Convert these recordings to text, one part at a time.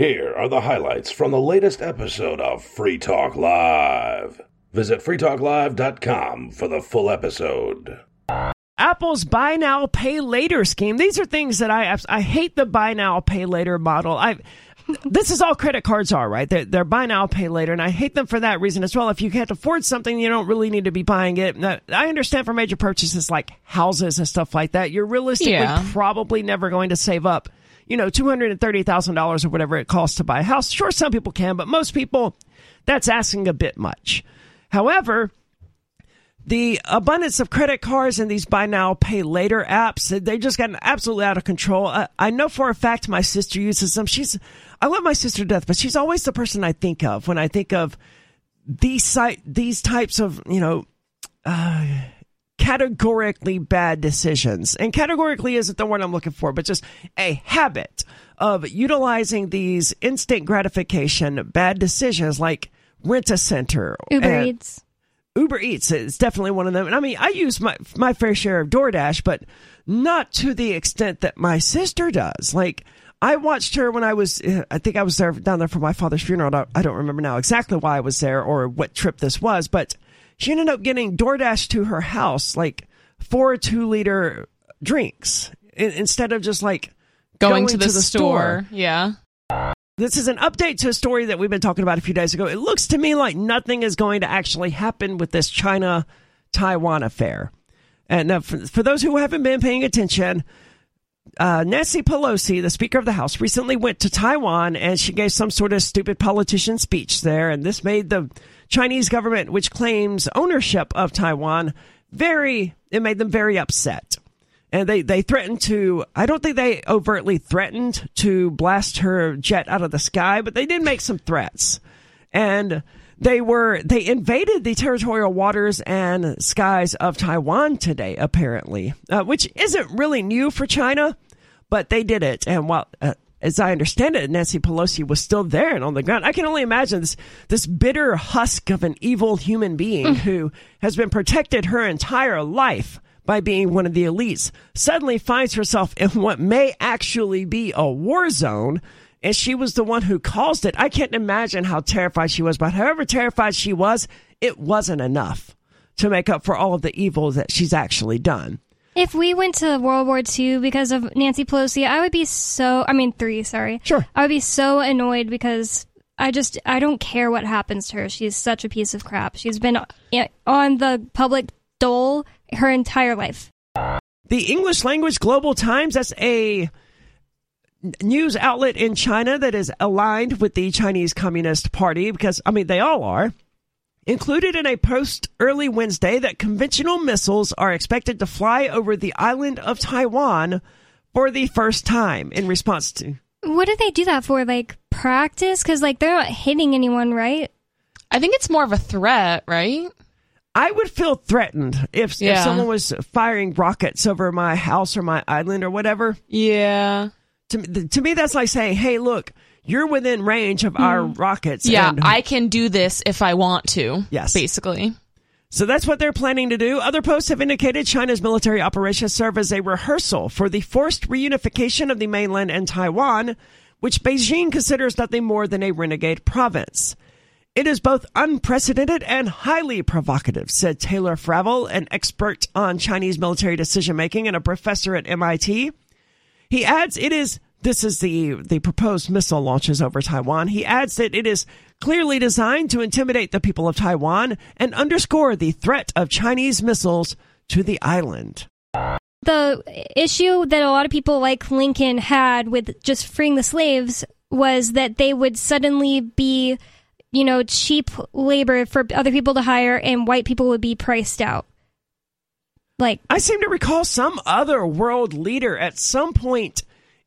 Here are the highlights from the latest episode of Free Talk Live. Visit freetalklive.com for the full episode. Apple's buy now pay later scheme. These are things that I I hate the buy now pay later model. I this is all credit cards are, right? They're, they're, buy now, pay later, and I hate them for that reason as well. If you can't afford something, you don't really need to be buying it. I understand for major purchases like houses and stuff like that, you're realistically yeah. probably never going to save up, you know, two hundred and thirty thousand dollars or whatever it costs to buy a house. Sure, some people can, but most people, that's asking a bit much. However, the abundance of credit cards and these buy now pay later apps they just gotten absolutely out of control I, I, know for a fact my sister uses them she's i love my sister to death but she's always the person i think of when i think of these site these types of you know uh, categorically bad decisions and categorically isn't the word i'm looking for but just a habit of utilizing these instant gratification bad decisions like rent a center uber eats Uber Eats is definitely one of them. And I mean, I use my my fair share of DoorDash, but not to the extent that my sister does. Like I watched her when I was, I think I was there down there for my father's funeral. I don't remember now exactly why I was there or what trip this was, but she ended up getting DoorDash to her house, like four two liter drinks instead of just like going, going to the, to the store. store. Yeah. This is an update to a story that we've been talking about a few days ago. It looks to me like nothing is going to actually happen with this China Taiwan affair. And uh, for, for, those who haven't been paying attention, uh, Nancy Pelosi, the Speaker of the House, recently went to Taiwan and she gave some sort of stupid politician speech there. And this made the Chinese government, which claims ownership of Taiwan, very, it made them very upset. And they, they threatened to i don't think they overtly threatened to blast her jet out of the sky but they did make some threats. And they were they invaded the territorial waters and skies of taiwan today apparently uh, which isn't really new for china but they did it. And while uh, as I understand it, Nancy Pelosi was still there and on the ground. I can only imagine this, this bitter husk of an evil human being mm. who has been protected her entire life by being one of the elites, suddenly finds herself in what may actually be a war zone. And she was the one who caused it. I can't imagine how terrified she was, but however terrified she was, it wasn't enough to make up for all of the evil that she's actually done. If we went to World War II because of Nancy Pelosi, I would be so, I mean, three, sorry. Sure. I would be so annoyed because I just, I don't care what happens to her. She's such a piece of crap. She's been on the public dole her entire life. The English language Global Times, that's a news outlet in China that is aligned with the Chinese Communist Party because, I mean, they all are. Included in a post early Wednesday that conventional missiles are expected to fly over the island of Taiwan for the first time in response to. What do they do that for? Like practice? Because, like, they're not hitting anyone, right? I think it's more of a threat, right? I would feel threatened if, yeah. if someone was firing rockets over my house or my island or whatever. Yeah. To, to me, that's like saying, hey, look, you're within range of mm. our hmm. rockets. Yeah, and, I can do this if I want to. Yes. Basically. So that's what they're planning to do. Other posts have indicated China's military operations serve as a rehearsal for the forced reunification of the mainland and Taiwan, which Beijing considers nothing more than a renegade province. It is both unprecedented and highly provocative, said Taylor Fravel, an expert on Chinese military decision making and a professor at MIT. He adds it is this is the the proposed missile launches over Taiwan. He adds that it is clearly designed to intimidate the people of Taiwan and underscore the threat of Chinese missiles to the island. The issue that a lot of people like Lincoln had with just freeing the slaves was that they would suddenly be you know, cheap labor for other people to hire and white people would be priced out. Like I seem to recall some other world leader at some point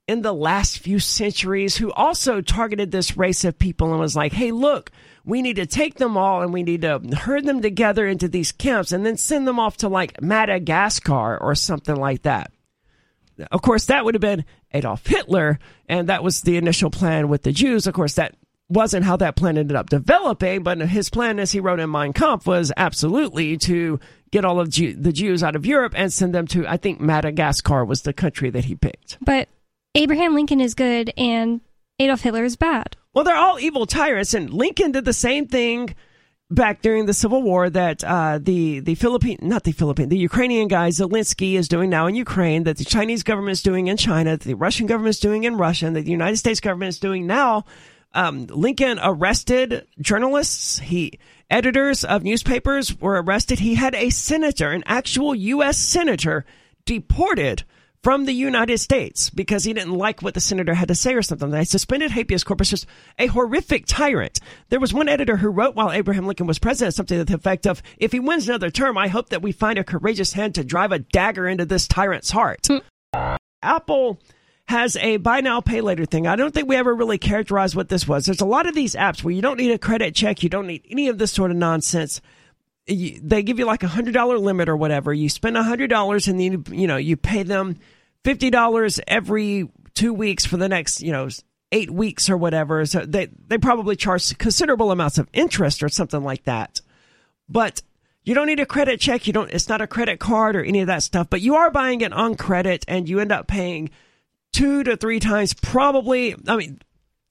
in the last few centuries who also targeted this race of people and was like, "Hey, look, we need to take them all and we need to herd them together into these camps and then send them off to like Madagascar or something like that." Of course, that would have been Adolf Hitler, and that was the initial plan with the Jews. Of course, that wasn't how that plan ended up developing, but his plan, as he wrote in Mein Kampf, was absolutely to get all of the Jews out of Europe and send them to, I think, Madagascar was the country that he picked. But Abraham Lincoln is good, and Adolf Hitler is bad. Well, they're all evil tyrants, and Lincoln did the same thing back during the Civil War that uh, the the Philippine, not the Philippine, the Ukrainian guy Zelensky is doing now in Ukraine, that the Chinese government is doing in China, that the Russian government is doing in Russia, and that the United States government is doing now. Um, Lincoln arrested journalists. He editors of newspapers were arrested. He had a senator, an actual U.S. senator, deported from the United States because he didn't like what the senator had to say or something. They suspended habeas corpus. Just a horrific tyrant. There was one editor who wrote while Abraham Lincoln was president something to the effect of, if he wins another term, I hope that we find a courageous hand to drive a dagger into this tyrant's heart. Mm. Apple has a buy now pay later thing. I don't think we ever really characterized what this was. There's a lot of these apps where you don't need a credit check, you don't need any of this sort of nonsense. They give you like a hundred dollar limit or whatever. You spend a hundred dollars and then you, you know you pay them fifty dollars every two weeks for the next you know eight weeks or whatever. So they they probably charge considerable amounts of interest or something like that. But you don't need a credit check. You don't. It's not a credit card or any of that stuff. But you are buying it on credit, and you end up paying two to three times. Probably. I mean,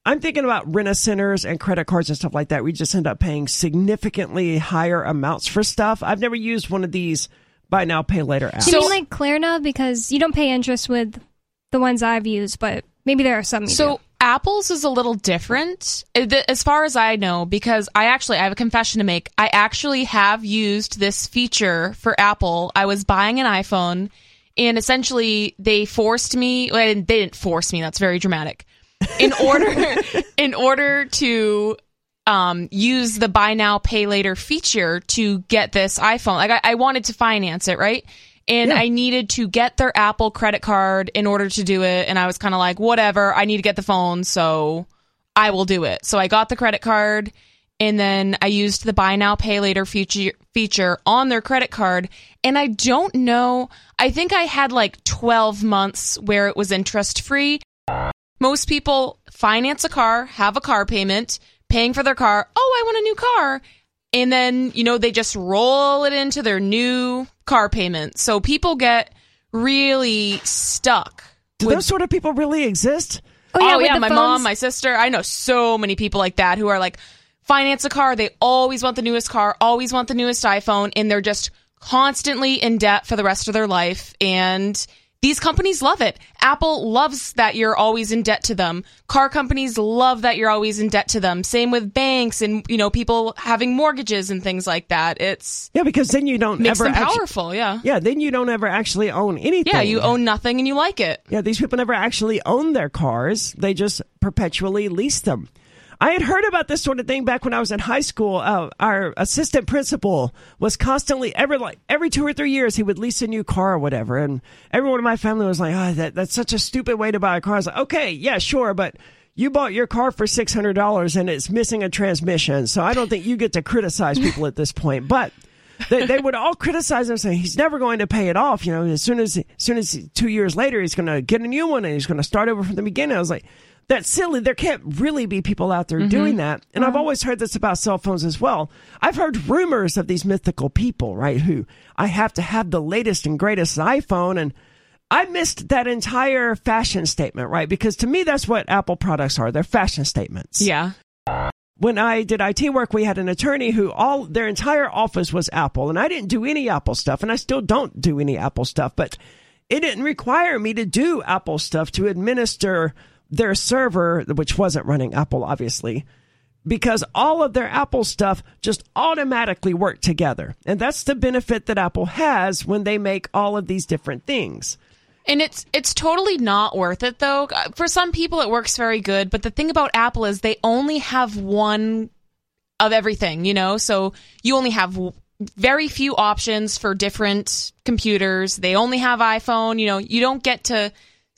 I'm thinking about rent a centers and credit cards and stuff like that. We just end up paying significantly higher amounts for stuff. I've never used one of these buy now pay later apps. Do you So- mean like Klarna? Because you don't pay interest with the ones I've used, but maybe there are some. You So do. Apple's is a little different, uh, as far as I know, because I actually I have a confession to make. I actually have used this feature for Apple. I was buying an iPhone, and essentially they forced me. Well, they didn't force me. That's very dramatic. In order, in order to um, use the buy now pay later feature to get this iPhone. Like I, I wanted to finance it, right? And Yeah. I needed to get their Apple credit card in order to do it. And I was kind of like, whatever, I need to get the phone, so I will do it. So I got the credit card and then I used the buy now pay later feature feature on their credit card. And I don't know, I think I had like 12 months where it was interest free. Most people finance a car, have a car payment, paying for their car. Oh, I want a new car. And then, you know, they just roll it into their new car payment. So people get really stuck. Do those sort of people really exist? oh yeah, oh, with yeah, my phones, mom, my sister. I know so many people like that who are like, finance a car. They always want the newest car, always want the newest iPhone, and they're just constantly in debt for the rest of their life. And these companies love it. Apple loves that you're always in debt to them. Car companies love that you're always in debt to them. Same with banks and, you know, people having mortgages and things like that. It's Yeah, because then you don't makes ever them actu- powerful. Yeah. yeah, then you don't ever actually own anything. Yeah. You own nothing and you like it. Yeah, these people never actually own their cars. They just perpetually lease them. I had heard about this sort of thing back when I was in high school. Uh, our assistant principal was constantly every like every two or three years he would lease a new car or whatever, and everyone in my family was like, "Oh, that that's such a stupid way to buy a car." I was like, "Okay, yeah, sure, but." You bought your car for six hundred dollars and it's missing a transmission, so I don't think you get to criticize people at this point. But they, they would all criticize him, saying he's never going to pay it off. You know, as soon as, as soon as two years later, he's going to get a new one and he's going to start over from the beginning. I was like, that's silly. There can't really be people out there mm-hmm. doing that. And I've uh-huh. always heard this about cell phones as well. I've heard rumors of these mythical people, right? Who I have to have the latest and greatest iPhone and I missed that entire fashion statement, right? Because to me, that's what Apple products are. They're fashion statements Yeah. when I did IT work, we had an attorney who all their entire office was Apple, and I didn't do any Apple stuff, and I still don't do any Apple stuff, but it didn't require me to do Apple stuff to administer their server, which wasn't running Apple, obviously, because all of their Apple stuff just automatically worked together. And that's the benefit that Apple has when they make all of these different things. And it's it's totally not worth it though. For some people it works very good, but the thing about Apple is they only have one of everything, you know? So you only have very few options for different computers. They only have iPhone, you know, you don't get to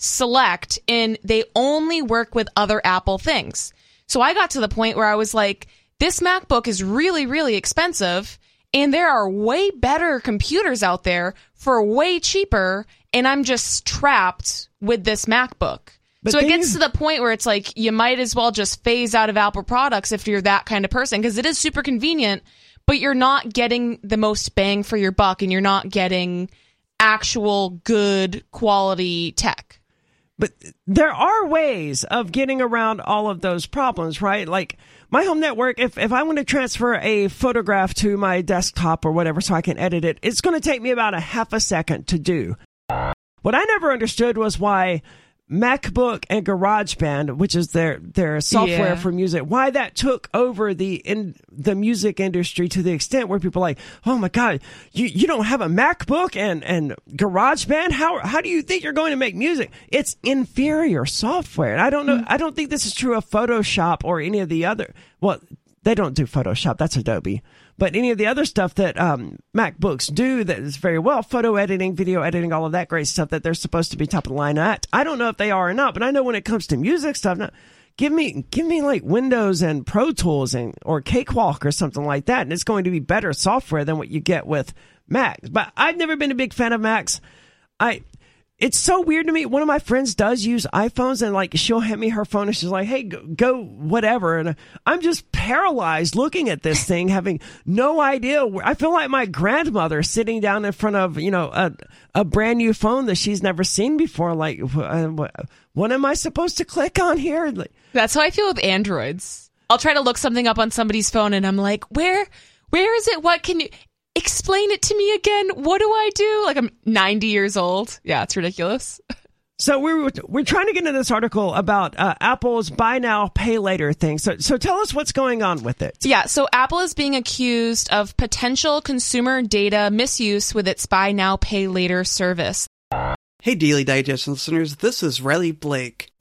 select and they only work with other Apple things. So I got to the point where I was like, this MacBook is really, really expensive and there are way better computers out there for way cheaper and I'm just trapped with this MacBook. But so it gets you- to the point where it's like you might as well just phase out of Apple products if you're that kind of person because it is super convenient, but you're not getting the most bang for your buck and you're not getting actual good quality tech. But there are ways of getting around all of those problems, right? Like my home network, if, if I want to transfer a photograph to my desktop or whatever so I can edit it, it's going to take me about a half a second to do. What I never understood was why MacBook and GarageBand, which is their their software Yeah. for music, why that took over the in the music industry to the extent where people are like, oh my god, you you don't have a MacBook and and GarageBand? How how do you think you're going to make music? It's inferior software. And I don't know. Mm. I don't think this is true of Photoshop or any of the other. Well, they don't do Photoshop. That's Adobe. But any of the other stuff that um, MacBooks do that is very well, photo editing, video editing, all of that great stuff that they're supposed to be top of the line at. I don't know if they are or not, but I know when it comes to music stuff, no, give me give me like Windows and Pro Tools and or Cakewalk or something like that, and it's going to be better software than what you get with Macs. But I've never been a big fan of Macs. I it's so weird to me. One of my friends does use iPhones, and like she'll hand me her phone, and she's like, "Hey, go, go whatever." And I'm just paralyzed looking at this thing, having no idea. Where, I feel like my grandmother sitting down in front of you know a a brand new phone that she's never seen before. Like, uh, what, what am I supposed to click on here? Like, That's how I feel with Androids. I'll try to look something up on somebody's phone and I'm like, where where is it? What can you explain it to me again? What do I do? Like I'm 90 years old. Yeah, it's ridiculous. So we're we're trying to get into this article about uh, Apple's buy now pay later thing. So so tell us what's going on with it. Yeah, so Apple is being accused of potential consumer data misuse with its buy now pay later service. Hey, Daily Digest listeners, this is Riley Blake.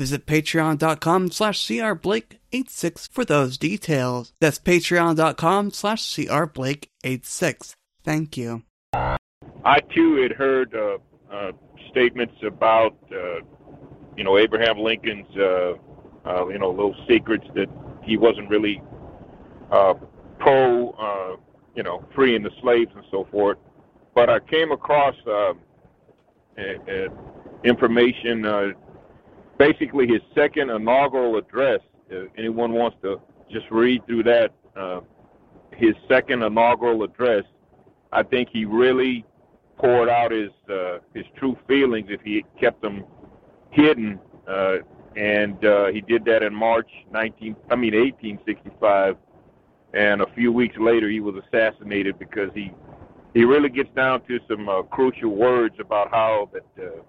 Visit patreon.com slash crblake86 for those details. That's patreon.com slash crblake86. Thank you. I too had heard uh, uh, statements about, uh, you know, Abraham Lincoln's, uh, uh, you know, little secrets that he wasn't really uh, pro, you know, freeing the slaves and so forth. But I came across information, basically his second inaugural address. If anyone wants to just read through that, uh, his second inaugural address, I think he really poured out his uh, his true feelings if he kept them hidden. Uh, and uh, he did that in March 19, I mean 1865. And a few weeks later, he was assassinated because he he really gets down to some uh, crucial words about how that uh,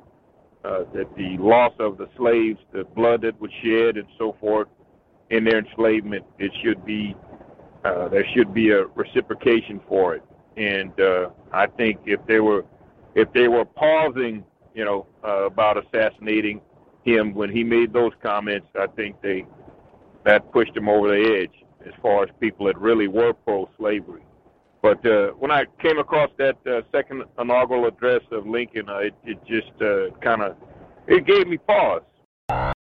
uh, that the loss of the slaves, the blood that was shed, and so forth in their enslavement, it should be uh, there should be a reciprocation for it. And uh, I think if they were if they were pausing, you know, uh, about assassinating him when he made those comments, I think they that pushed him over the edge as far as people that really were pro-slavery. But uh, when I came across that uh, second inaugural address of Lincoln, uh, it, it just uh, kind of it gave me pause.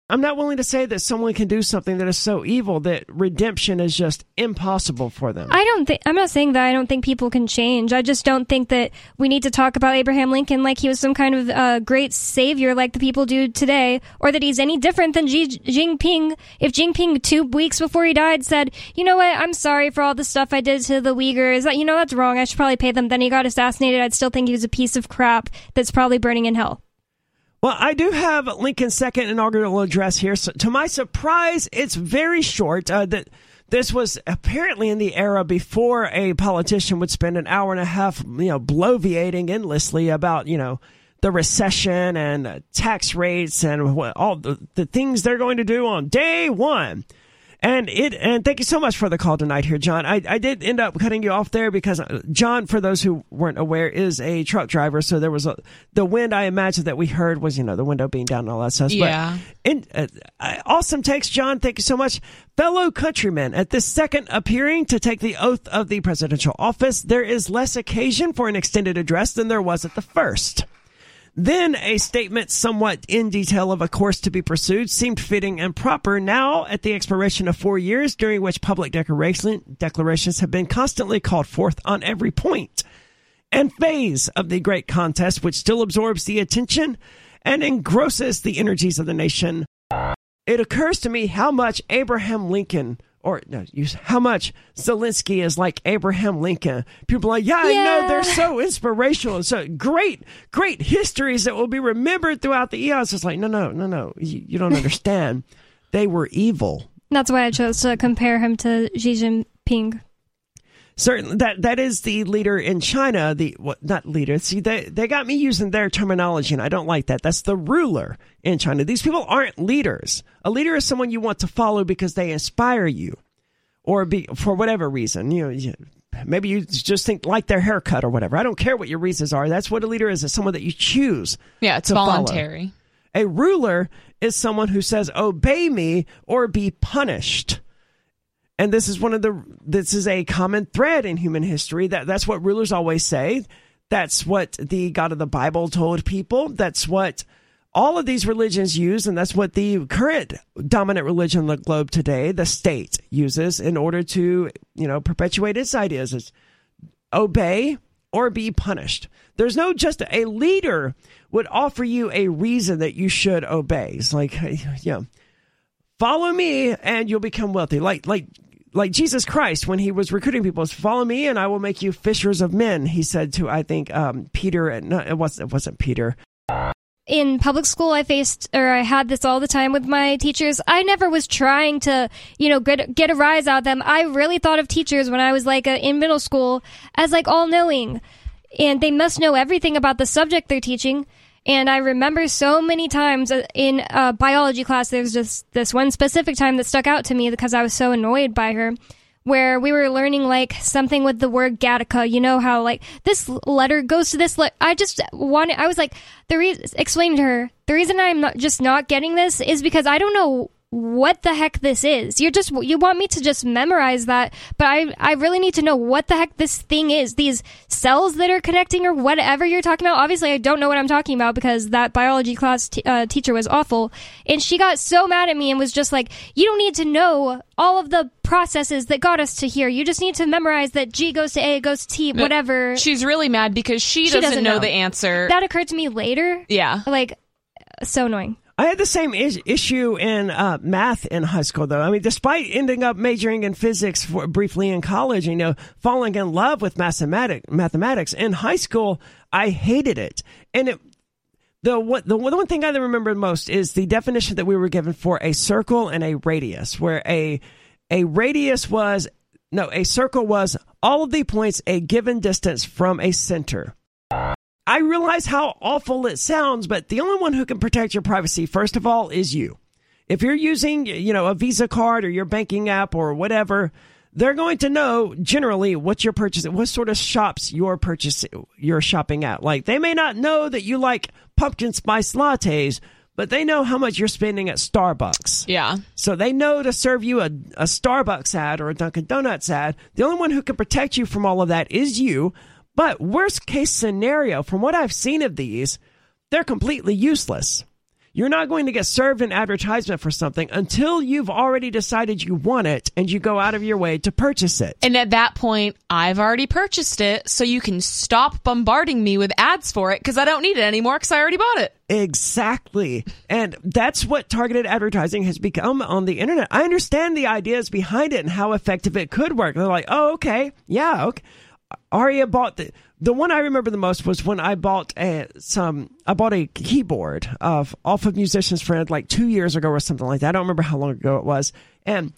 I'm not willing to say that someone can do something that is so evil that redemption is just impossible for them. I don't think I'm not saying that I don't think people can change. I just don't think that we need to talk about Abraham Lincoln like he was some kind of uh, great savior like the people do today, or that he's any different than Xi Jinping. If Jinping two weeks before he died said, "You know what? I'm sorry for all the stuff I did to the Uyghurs. That you know that's wrong. I should probably pay them." Then he got assassinated. I'd still think he was a piece of crap that's probably burning in hell. Well, I do have Lincoln's second inaugural address here. So to my surprise, it's very short. Uh, that this was apparently in the era before a politician would spend an hour and a half, you know, bloviating endlessly about, you know, the recession and uh, tax rates and all the, the things they're going to do on day one. And it and thank you so much for the call tonight here, John. I, I did end up cutting you off there because uh, John, for those who weren't aware, is a truck driver. So there was a the wind. I imagine that we heard was you know the window being down and all that stuff. Yeah. But in, uh, uh, awesome takes, John. Thank you so much, fellow countrymen. At this second appearing to take the oath of the presidential office, there is less occasion for an extended address than there was at the first. Then a statement somewhat in detail of a course to be pursued seemed fitting and proper now at the expiration of four years during which public declaration, declarations have been constantly called forth on every point and phase of the great contest which still absorbs the attention and engrosses the energies of the nation. It occurs to me how much Abraham Lincoln or no, use how much Zelensky is like Abraham Lincoln. People are like, yeah, I know they're so inspirational. and So great, great histories that will be remembered throughout the eons. It's like, no, no, no, no. You, you don't understand. they were evil. That's why I chose to compare him to Xi Jinping. Certainly, that that is the leader in China. The what? Not leader. See, they they got me using their terminology, and I don't like that. That's the ruler in China. These people aren't leaders. A leader is someone you want to follow because they inspire you, or be for whatever reason. You know, you, maybe you just think like their haircut or whatever. I don't care what your reasons are. That's what a leader is. Is someone that you choose. Yeah, it's to follow. voluntary. A ruler is someone who says, "Obey me or be punished." And this is one of the this is a common thread in human history that that's what rulers always say. That's what the God of the Bible told people. That's what all of these religions use, and that's what the current dominant religion on the globe today, the state, uses in order to, you know, perpetuate its ideas. Is obey or be punished. There's no just a leader would offer you a reason that you should obey. It's like, you know, follow me and you'll become wealthy. Like, like, like Jesus Christ when he was recruiting people, is follow me and I will make you fishers of men. He said to, I think, um, Peter, and no, it wasn't, it wasn't Peter. in public school i faced or i had this all the time with my teachers i never was trying to you know get, get a rise out of them i really thought of teachers when i was like in middle school as like all knowing and they must know everything about the subject they're teaching and i remember so many times uh, in uh, biology class there's just this one specific time that stuck out to me because i was so annoyed by her where we were learning like something with the word Gattaca. You know how like this letter goes to this. Le- I just wanted. I was like the re- explaining to her the reason I'm not just not getting this is because I don't know what the heck this is. You're just you want me to just memorize that, but I I really need to know what the heck this thing is. These cells that are connecting or whatever you're talking about. Obviously, I don't know what I'm talking about because that biology class t- uh, teacher was awful, and she got so mad at me and was just like, "You don't need to know all of the processes that got us to here. You just need to memorize that G goes to A, goes to T, whatever." She's really mad because she, She doesn't, doesn't know, know. the answer. that occurred to me later. yeah. Like, so annoying. I had the same is- issue in uh, math in high school, though. I mean, despite ending up majoring in physics for, briefly in college, you know, falling in love with mathematic, mathematics in high school, I hated it. And it, the what the one thing I remember most is the definition that we were given for a circle and a radius, where a a radius was no, a circle was all of the points a given distance from a center. I realize how awful it sounds, but the only one who can protect your privacy, first of all, is you. If you're using, you know, a Visa card or your banking app or whatever, they're going to know generally what you're purchasing, what sort of shops you're purchasing, you're shopping at. Like they may not know that you like pumpkin spice lattes, but they know how much you're spending at Starbucks. Yeah. So they know to serve you a, a Starbucks ad or a Dunkin' Donuts ad. The only one who can protect you from all of that is you. But worst case scenario, from what I've seen of these, they're completely useless. You're not going to get served an advertisement for something until you've already decided you want it and you go out of your way to purchase it. And at that point, I've already purchased it, so you can stop bombarding me with ads for it because I don't need it anymore because I already bought it. Exactly. And that's what targeted advertising has become on the internet. I understand the ideas behind it and how effective it could work. They're like, oh, okay. Yeah, okay. Aria bought the the one I remember the most was when I bought a, some I bought a keyboard of off of Musician's Friend like two years ago or something like that. I don't remember how long ago it was. And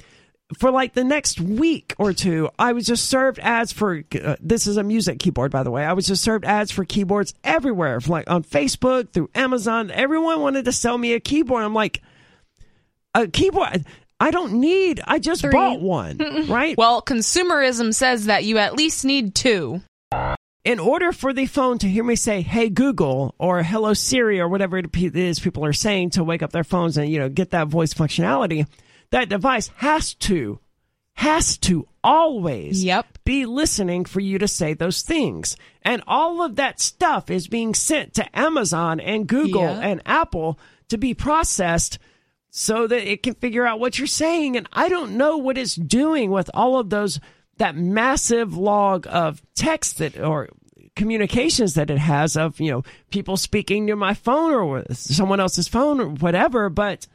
for like the next week or two, I was just served ads for uh, this is a music keyboard, by the way. I was just served ads for keyboards everywhere, like on Facebook, through Amazon. Everyone wanted to sell me a keyboard. I'm like, a keyboard. I don't need. I just Three. bought one, right? Well, consumerism says that you at least need two. in order for the phone to hear me say "Hey Google" or "Hello Siri" or whatever it is people are saying to wake up their phones and you know get that voice functionality, that device has to has to always Yep. be listening for you to say those things. And all of that stuff is being sent to Amazon and Google Yeah. and Apple to be processed so that it can figure out what you're saying. And I don't know what it's doing with all of those, that massive log of text that, or communications that it has of, you know, people speaking to my phone or someone else's phone or whatever, but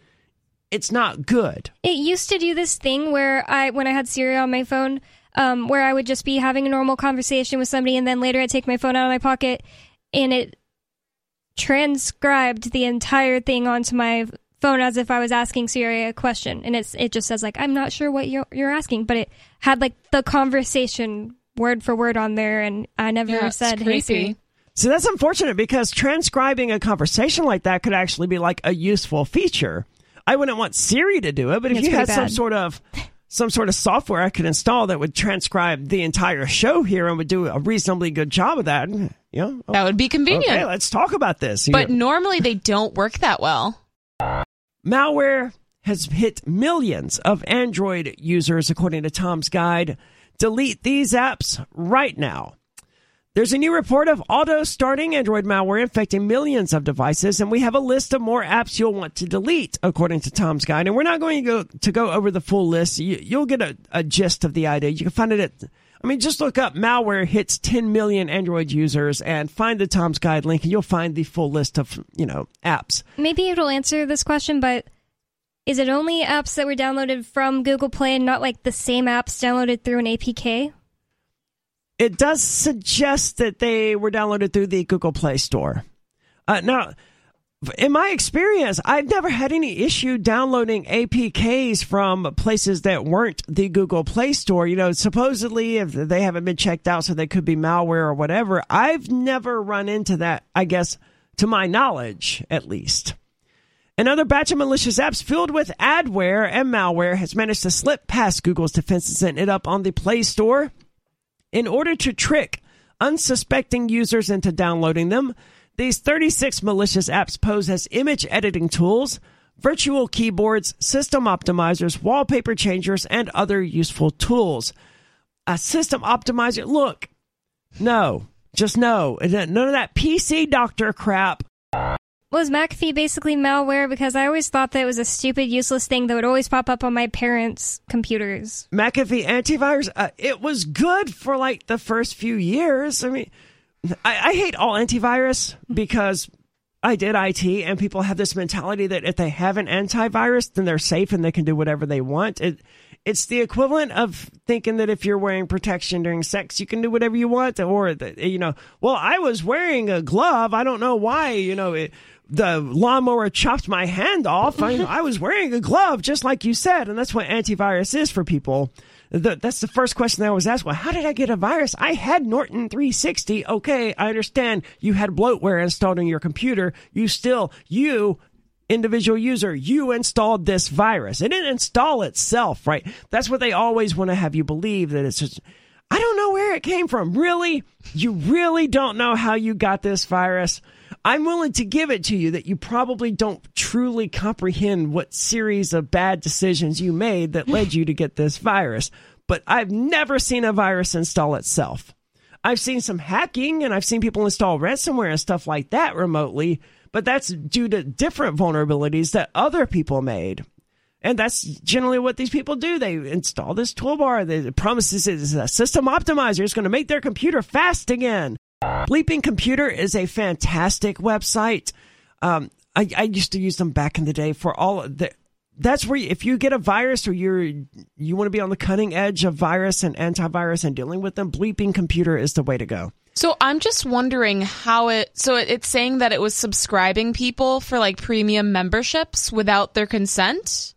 it's not good. It used to do this thing where I, when I had Siri on my phone, um, where I would just be having a normal conversation with somebody, and then later I'd take my phone out of my pocket, and it transcribed the entire thing onto my phone as if I was asking Siri a question, and it's it just says like I'm not sure what you're you're asking, but it had like the conversation word for word on there, and I never Yeah, said hey. Siri. So that's unfortunate because transcribing a conversation like that could actually be like a useful feature. I wouldn't want Siri to do it, but if It's you had pretty some sort of some sort of software I could install that would transcribe the entire show here and would do a reasonably good job of that, you know, That would be convenient. okay, let's talk about this. You but know, normally they don't work that well. Malware has hit millions of Android users, according to Tom's Guide. Delete these apps right now. There's a new report of auto starting Android malware infecting millions of devices, and we have a list of more apps you'll want to delete, according to Tom's Guide. And we're not going to go to go over the full list. You, you'll get a, a gist of the idea. You can find it at, I mean, just look up malware hits 10 million Android users and find the Tom's Guide link, and you'll find the full list of, you know, apps. Maybe it'll answer this question, but is it only apps that were downloaded from Google Play and not like the same apps downloaded through an APK? it does suggest that they were downloaded through the Google Play Store. Uh, now, in my experience, I've never had any issue downloading APKs from places that weren't the Google Play Store. You know, supposedly if they haven't been checked out, so they could be malware or whatever. I've never run into that, I guess, to my knowledge, at least. Another batch of malicious apps filled with adware and malware has managed to slip past Google's defenses and end up on the Play Store. In order to trick unsuspecting users into downloading them, these 36 malicious apps pose as image editing tools, virtual keyboards, system optimizers, wallpaper changers, and other useful tools. A system optimizer, look, no, just no. None of that PC doctor crap. Was McAfee basically malware? Because I always thought that it was a stupid, useless thing that would always pop up on my parents' computers. McAfee antivirus, uh, it was good for like the first few years. I mean, I, I hate all antivirus because I did IT and people have this mentality that if they have an antivirus, then they're safe and they can do whatever they want. It, it's the equivalent of thinking that if you're wearing protection during sex, you can do whatever you want, or you know. Well, I was wearing a glove. I don't know why. You know, it, the lawnmower chopped my hand off. I, mm-hmm. I was wearing a glove, just like you said, and that's what antivirus is for people. The, that's the first question I always ask. Well, how did I get a virus? I had Norton 360. Okay, I understand you had bloatware installed on your computer. You still, you individual user, you installed this virus. It didn't install itself, right? That's what they always want to have you believe that it's just, I don't know where it came from. Really? You really don't know how you got this virus? I'm willing to give it to you that you probably don't truly comprehend what series of bad decisions you made that led you to get this virus. But I've never seen a virus install itself. I've seen some hacking and I've seen people install ransomware and stuff like that remotely, but that's due to different vulnerabilities that other people made. And that's generally what these people do. They install this toolbar that promises it's a system optimizer. It's going to make their computer fast again. Bleeping Computer is a fantastic website. Um, I, I used to use them back in the day for all the. That's where you, if you get a virus or you're you want to be on the cutting edge of virus and antivirus and dealing with them, Bleeping Computer is the way to go. So I'm just wondering how it. So it's saying that it was subscribing people for like premium memberships without their consent.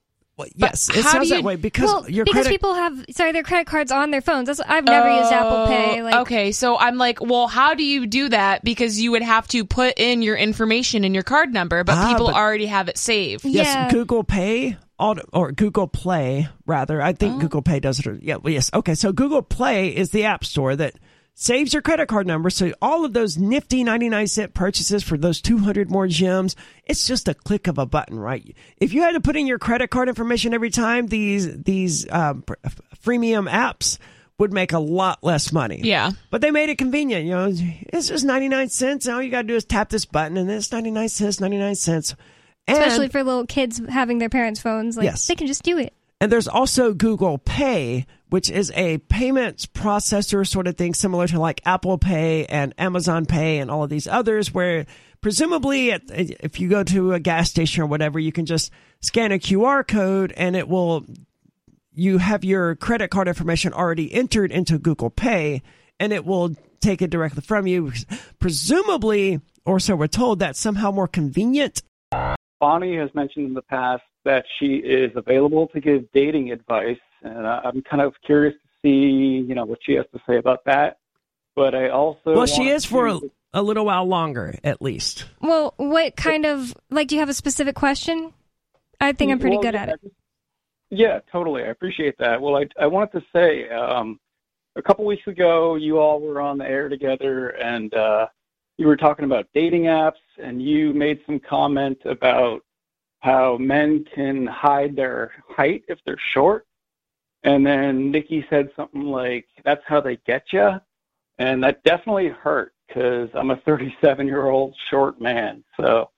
Well, yes, it how sounds do that you- way because well, your because credit. people have sorry their credit cards on their phones. That's I've never used Apple Pay. Oh, Like, okay, so I'm like, well, how do you do that? Because you would have to put in your information and your card number, but Ah, people but- already have it saved. Yes, Yeah. Google Pay or Google Play rather. I Oh. think Google Pay does it. Yeah, well, yes. Okay, so Google Play is the app store that saves your credit card number. So all of those nifty 99 cent purchases for those 200 more gems, it's just a click of a button, right? If you had to put in your credit card information every time, these, these, um, freemium apps would make a lot less money. Yeah. But they made it convenient. You know, it's just 99 cents. And all you got to do is tap this button and it's 99 cents, 99 cents. And, Especially for little kids having their parents' phones. Like, Yes. they can just do it. And there's also Google Pay, which is a payments processor sort of thing, similar to like Apple Pay and Amazon Pay and all of these others, where presumably at, if you go to a gas station or whatever, you can just scan a QR code and it will, you have your credit card information already entered into Google Pay and it will take it directly from you. Presumably, or so we're told, that's somehow more convenient Bonnie has mentioned in the past that she is available to give dating advice, and I- I'm kind of curious to see, you know, what she has to say about that. But I also Well, she is for a, to- a little while longer, at least. Well, what kind of, like, do you have a specific question? I think I'm pretty Well, good yeah, at it. Yeah, totally. I appreciate that. Well, I I wanted to say, um, a couple weeks ago, you all were on the air together, and uh, you were talking about dating apps, and you made some comment about how men can hide their height if they're short. And then Nikki said something like, "That's how they get you," and that definitely hurt because I'm a 37 year old short man. So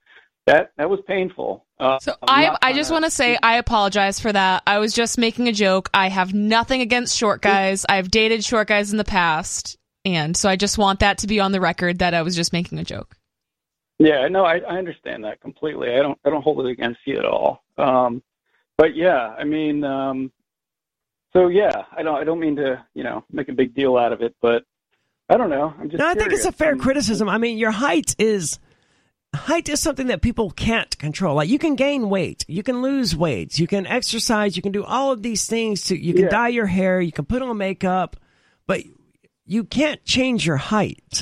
that that was painful. Uh, So I'm I just want to say I apologize for that. I was just making a joke. I have nothing against short guys. I've dated short guys in the past, and so I just want that to be on the record that I was just making a joke. Yeah, no, I, I understand that completely. I don't I don't hold it against you at all. Um, but yeah, I mean, um, so yeah, I don't I don't mean to you know make a big deal out of it, but I don't know. I'm just No, I think it's a fair I'm- criticism. I mean, your height is height is something that people can't control. Like you can gain weight, you can lose weight, you can exercise, you can do all of these things. To you can Yeah. dye your hair, you can put on makeup, but you can't change your height.